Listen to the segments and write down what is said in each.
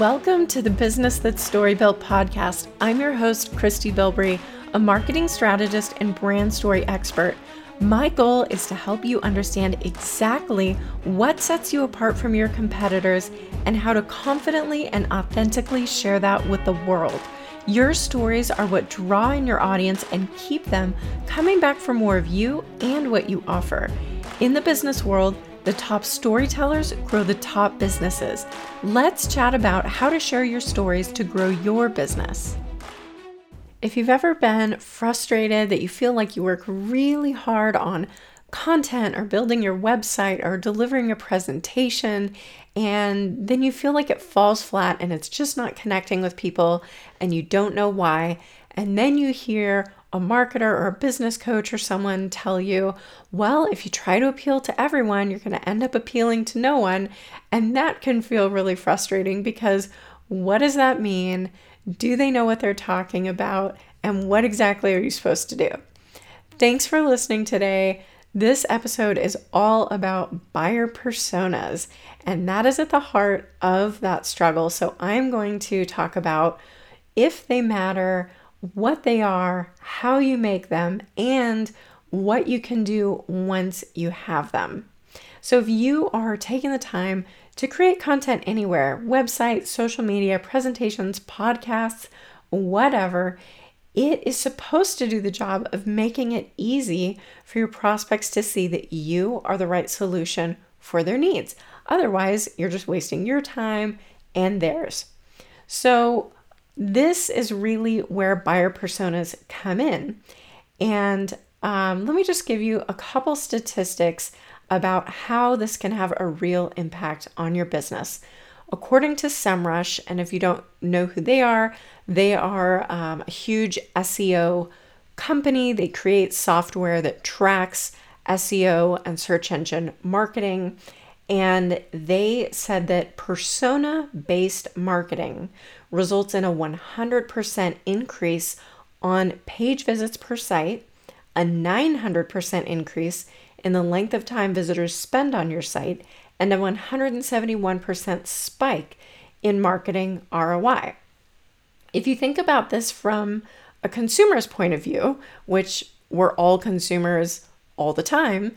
Welcome to the Business That's Story Built podcast. I'm your host, Christy Bilbrey, a marketing strategist and brand story expert. My goal is to help you understand exactly what sets you apart from your competitors and how to confidently and authentically share that with the world. Your stories are what draw in your audience and keep them coming back for more of you and what you offer. In the business world, the top storytellers grow the top businesses. Let's chat about how to share your stories to grow your business. If you've ever been frustrated that you feel like you work really hard on content or building your website or delivering a presentation, and then you feel like it falls flat and it's just not connecting with people and you don't know why, and then you hear, a marketer or a business coach or someone tell you, well, if you try to appeal to everyone, you're going to end up appealing to no one. And that can feel really frustrating because what does that mean? Do they know what they're talking about? And what exactly are you supposed to do? Thanks for listening today. This episode is all about buyer personas, and that is at the heart of that struggle. So, I'm going to talk about if they matter, what they are, how you make them, and what you can do once you have them. So, if you are taking the time to create content anywhere website, social media, presentations, podcasts, whatever it is supposed to do the job of making it easy for your prospects to see that you are the right solution for their needs. Otherwise, you're just wasting your time and theirs. So, this is really where buyer personas come in. And um, let me just give you a couple statistics about how this can have a real impact on your business. According to SEMrush, and if you don't know who they are, they are um, a huge SEO company. They create software that tracks SEO and search engine marketing. And they said that persona based marketing results in a 100% increase on page visits per site, a 900% increase in the length of time visitors spend on your site, and a 171% spike in marketing ROI. If you think about this from a consumer's point of view, which we're all consumers all the time,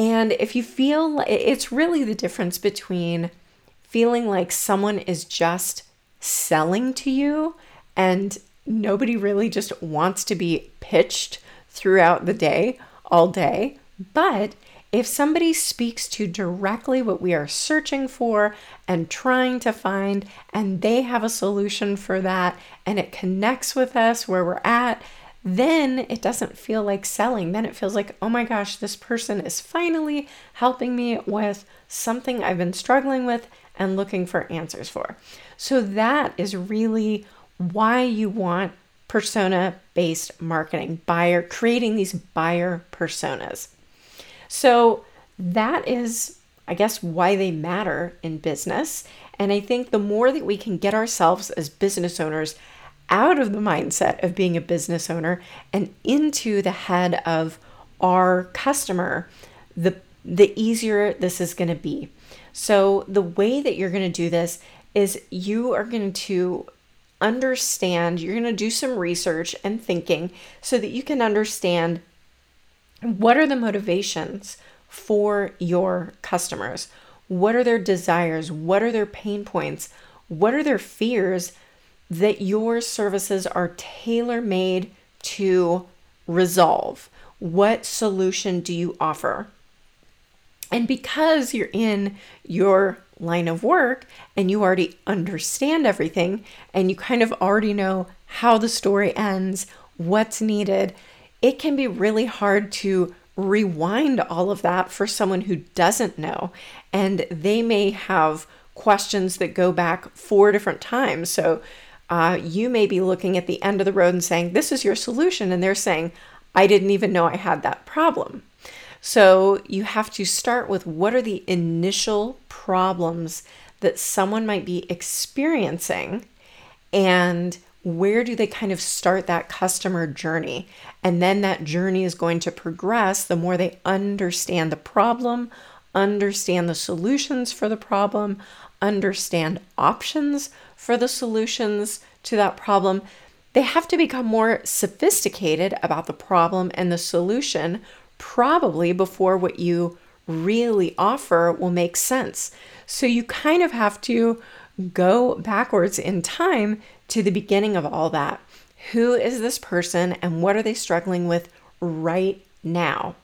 and if you feel it's really the difference between feeling like someone is just selling to you and nobody really just wants to be pitched throughout the day, all day. But if somebody speaks to directly what we are searching for and trying to find, and they have a solution for that, and it connects with us where we're at, then it doesn't feel like selling. Then it feels like, oh my gosh, this person is finally helping me with something I've been struggling with and looking for answers for. So that is really why you want persona based marketing, buyer, creating these buyer personas. So that is, I guess, why they matter in business. And I think the more that we can get ourselves as business owners out of the mindset of being a business owner and into the head of our customer, the the easier this is going to be. So the way that you're going to do this is you are going to understand, you're going to do some research and thinking so that you can understand what are the motivations for your customers? What are their desires? What are their pain points? What are their fears that your services are tailor made to resolve? What solution do you offer? And because you're in your line of work and you already understand everything and you kind of already know how the story ends, what's needed, it can be really hard to rewind all of that for someone who doesn't know. And they may have questions that go back four different times. So uh, you may be looking at the end of the road and saying, This is your solution. And they're saying, I didn't even know I had that problem. So you have to start with what are the initial problems that someone might be experiencing and where do they kind of start that customer journey? And then that journey is going to progress the more they understand the problem, understand the solutions for the problem, understand options for the solutions to that problem. They have to become more sophisticated about the problem and the solution, probably before what you really offer will make sense. So you kind of have to go backwards in time to the beginning of all that. Who is this person and what are they struggling with right now?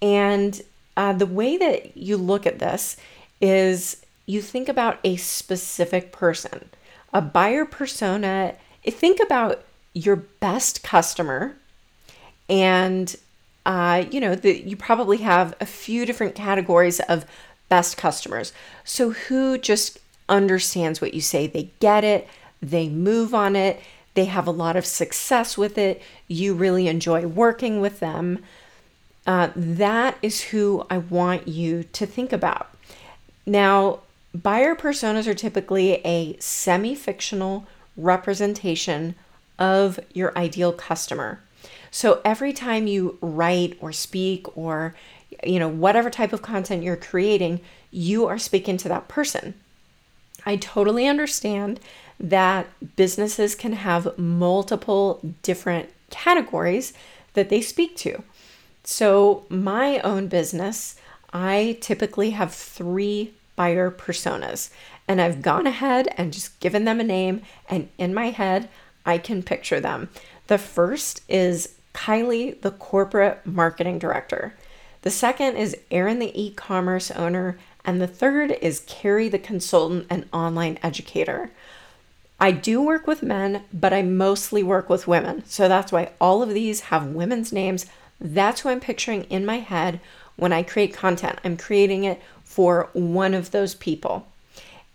And uh, the way that you look at this is you think about a specific person, a buyer persona. Think about your best customer, and uh, you know that you probably have a few different categories of best customers. So who just understands what you say? They get it. They move on it. They have a lot of success with it. You really enjoy working with them. Uh, that is who I want you to think about. Now, buyer personas are typically a semi fictional representation of your ideal customer. So every time you write or speak or you know whatever type of content you're creating, you are speaking to that person. I totally understand that businesses can have multiple different categories that they speak to. So, my own business, I typically have three buyer personas, and I've gone ahead and just given them a name, and in my head, I can picture them. The first is Kylie, the corporate marketing director. The second is Aaron, the e commerce owner. And the third is Carrie, the consultant and online educator. I do work with men, but I mostly work with women. So that's why all of these have women's names. That's who I'm picturing in my head when I create content. I'm creating it for one of those people.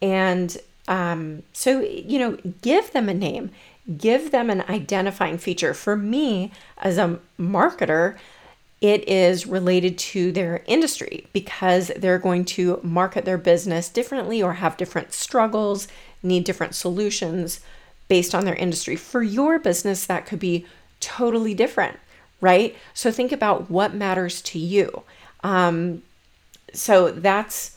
And um, so, you know, give them a name, give them an identifying feature. For me, as a marketer, it is related to their industry because they're going to market their business differently or have different struggles, need different solutions based on their industry. For your business, that could be totally different right? So think about what matters to you. Um, so that's,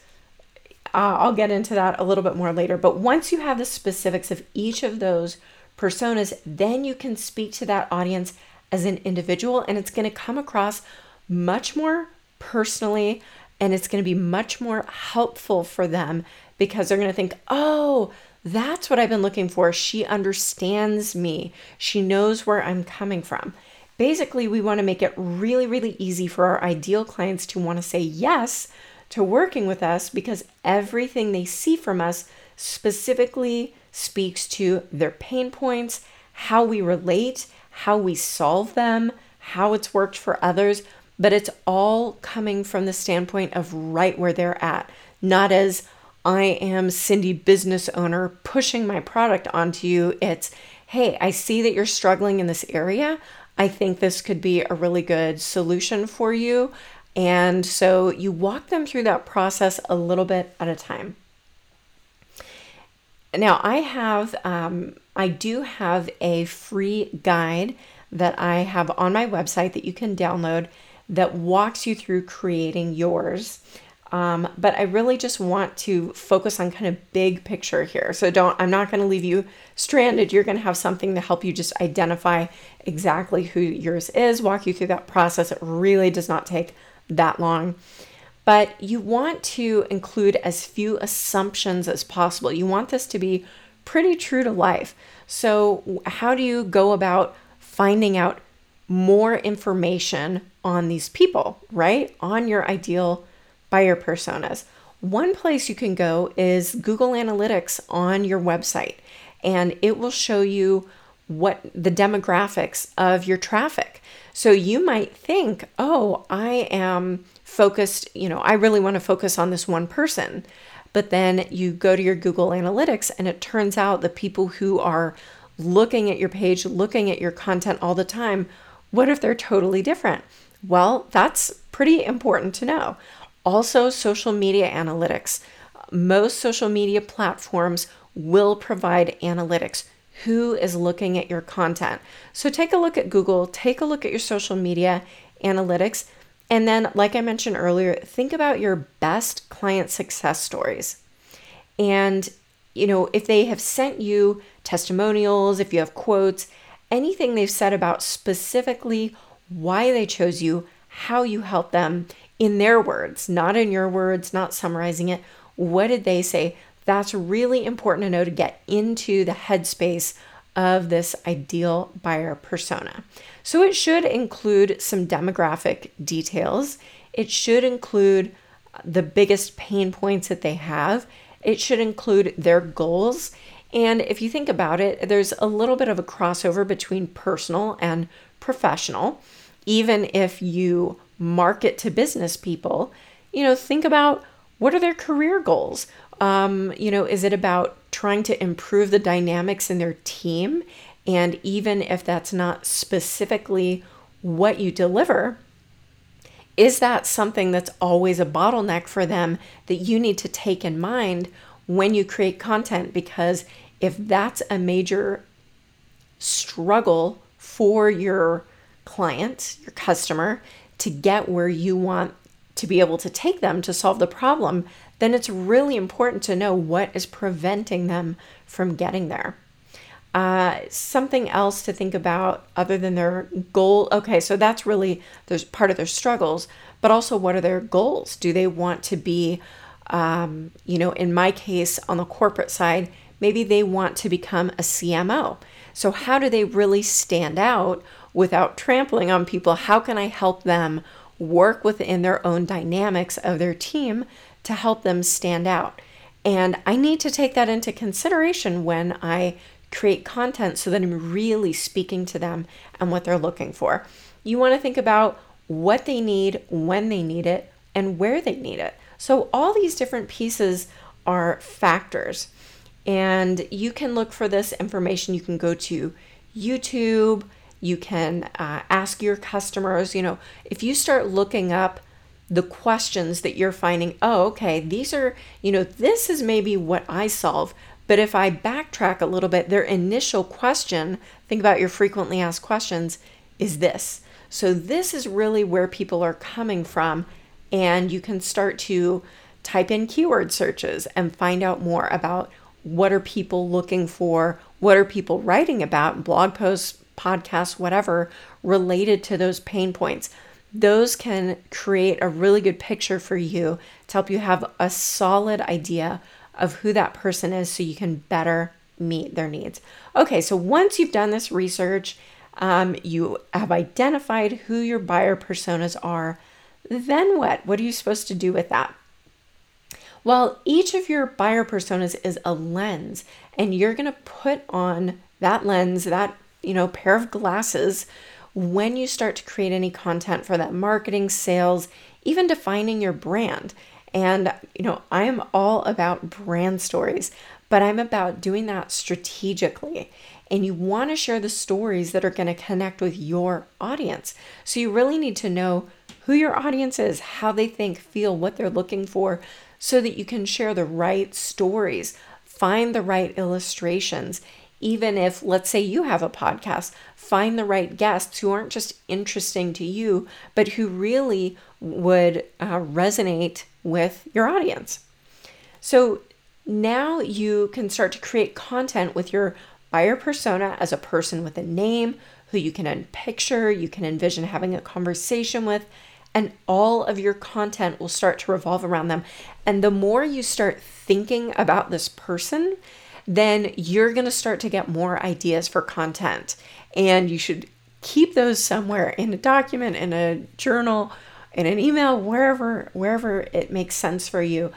uh, I'll get into that a little bit more later. But once you have the specifics of each of those personas, then you can speak to that audience as an individual and it's going to come across much more personally and it's going to be much more helpful for them because they're going to think, oh, that's what I've been looking for. She understands me, she knows where I'm coming from. Basically, we want to make it really, really easy for our ideal clients to want to say yes to working with us because everything they see from us specifically speaks to their pain points, how we relate, how we solve them, how it's worked for others, but it's all coming from the standpoint of right where they're at, not as I am Cindy, business owner, pushing my product onto you. It's, hey, I see that you're struggling in this area. I think this could be a really good solution for you. And so you walk them through that process a little bit at a time. Now, I have, um, I do have a free guide that I have on my website that you can download that walks you through creating yours. Um, but I really just want to focus on kind of big picture here. So don't, I'm not going to leave you stranded. You're going to have something to help you just identify exactly who yours is, walk you through that process. It really does not take that long. But you want to include as few assumptions as possible. You want this to be pretty true to life. So, how do you go about finding out more information on these people, right? On your ideal buyer personas. One place you can go is Google Analytics on your website, and it will show you what the demographics of your traffic. So you might think, oh, I am focused, you know, I really want to focus on this one person. But then you go to your Google Analytics, and it turns out the people who are looking at your page, looking at your content all the time, what if they're totally different? Well, that's pretty important to know. Also, social media analytics. Most social media platforms will provide analytics. Who is looking at your content? So take a look at Google, take a look at your social media analytics, and then, like I mentioned earlier, think about your best client success stories. And, you know, if they have sent you testimonials, if you have quotes, anything they've said about specifically why they chose you, how you help them in their words, not in your words, not summarizing it. What did they say? That's really important to know to get into the headspace of this ideal buyer persona. So it should include some demographic details. It should include the biggest pain points that they have. It should include their goals. And if you think about it, there's a little bit of a crossover between personal and professional. Even if you market to business people, you know, think about what are their career goals? Um, you know, is it about trying to improve the dynamics in their team? And even if that's not specifically what you deliver, is that something that's always a bottleneck for them that you need to take in mind when you create content? Because if that's a major struggle for your client, your customer, to get where you want to be able to take them to solve the problem, then it's really important to know what is preventing them from getting there. Uh, something else to think about other than their goal. Okay, so that's really there's part of their struggles, but also what are their goals? Do they want to be, um, you know, in my case on the corporate side, maybe they want to become a CMO. So how do they really stand out without trampling on people? How can I help them work within their own dynamics of their team to help them stand out? And I need to take that into consideration when I create content so that I'm really speaking to them and what they're looking for. You want to think about what they need, when they need it, and where they need it. So, all these different pieces are factors. And you can look for this information. You can go to YouTube. You can uh, ask your customers. You know, if you start looking up the questions that you're finding, oh, okay, these are, you know, this is maybe what I solve. But if I backtrack a little bit, their initial question, think about your frequently asked questions, is this. So this is really where people are coming from. And you can start to type in keyword searches and find out more about what are people looking for, what are people writing about, blog posts, podcasts, whatever, related to those pain points. Those can create a really good picture for you to help you have a solid idea of who that person is so you can better meet their needs. Okay, so once you've done this research, um, you have identified who your buyer personas are, then what? What are you supposed to do with that? Well, each of your buyer personas is a lens, and you're going to put on that lens, that you know, pair of glasses when you start to create any content for that marketing, sales, even defining your brand. And, you know, I am all about brand stories, but I'm about doing that strategically. And you want to share the stories that are going to connect with your audience. So you really need to know who your audience is, how they think, feel, what they're looking for, so that you can share the right stories, find the right illustrations. Even if, let's say, you have a podcast, find the right guests who aren't just interesting to you, but who really would uh, resonate with your audience. So now you can start to create content with your buyer persona as a person with a name who you can picture, you can envision having a conversation with, and all of your content will start to revolve around them. And the more you start thinking about this person, then you're going to start to get more ideas for content. And you should keep those somewhere in a document, in a journal, in an email, wherever wherever it makes sense for you.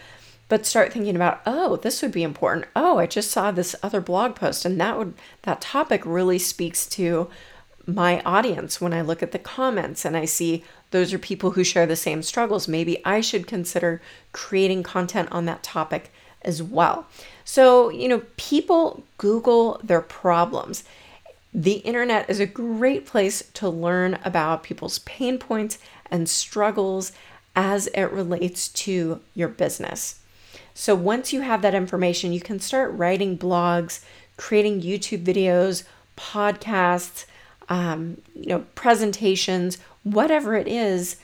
But start thinking about, oh, this would be important. Oh, I just saw this other blog post and that would that topic really speaks to my audience when I look at the comments and I see those are people who share the same struggles. Maybe I should consider creating content on that topic as well. So, you know, people Google their problems. The internet is a great place to learn about people's pain points and struggles as it relates to your business. So once you have that information, you can start writing blogs, creating YouTube videos, podcasts, um, you know, presentations, whatever it is.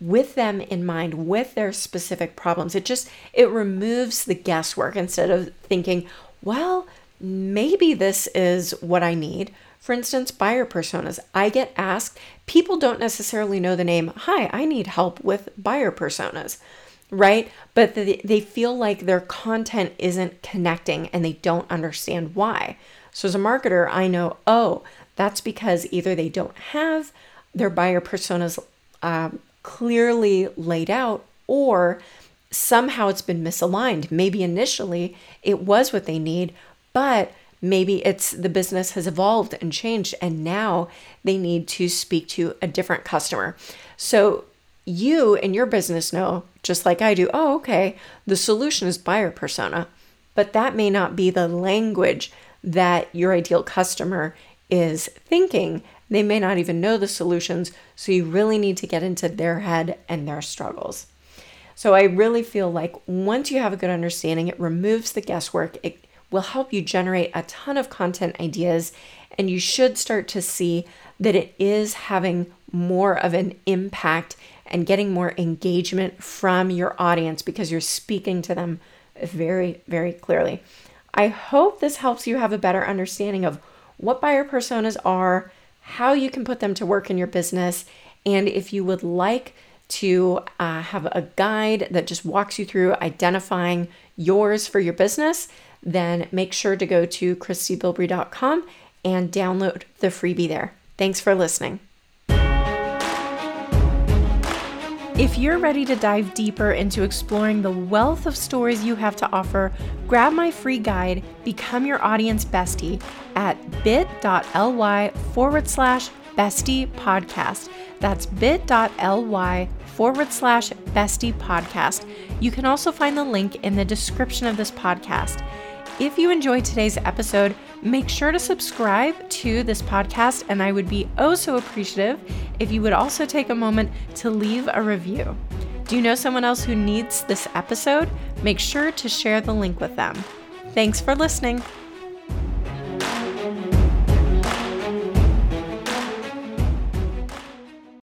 With them in mind, with their specific problems. It just it removes the guesswork instead of thinking, well, maybe this is what I need. For instance, buyer personas. I get asked, people don't necessarily know the name, hi, I need help with buyer personas, right? But they feel like their content isn't connecting and they don't understand why. So, as a marketer, I know, oh, that's because either they don't have their buyer personas um, clearly laid out or somehow it's been misaligned. Maybe initially it was what they need, but maybe it's the business has evolved and changed and now they need to speak to a different customer. So you and your business know, just like I do, oh, okay, the solution is buyer persona, but that may not be the language that your ideal customer is thinking. They may not even know the solutions, so you really need to get into their head and their struggles. So I really feel like once you have a good understanding, it removes the guesswork. It will help you generate a ton of content ideas, and you should start to see that it is having more of an impact and getting more engagement from your audience because you're speaking to them very, very clearly. I hope this helps you have a better understanding of what buyer personas are, how you can put them to work in your business, and if you would like to uh, have a guide that just walks you through identifying yours for your business, then make sure to go to christybilbrey.com and download the freebie there. Thanks for listening. If you're ready to dive deeper into exploring the wealth of stories you have to offer, grab my free guide, Become Your Audience Bestie, at bit.ly forward slash bestie podcast. That's bit.ly forward slash bestie podcast. You can also find the link in the description of this podcast. If you enjoyed today's episode, make sure to subscribe to this podcast, and I would be oh so appreciative if you would also take a moment to leave a review. Do you know someone else who needs this episode? Make sure to share the link with them. Thanks for listening.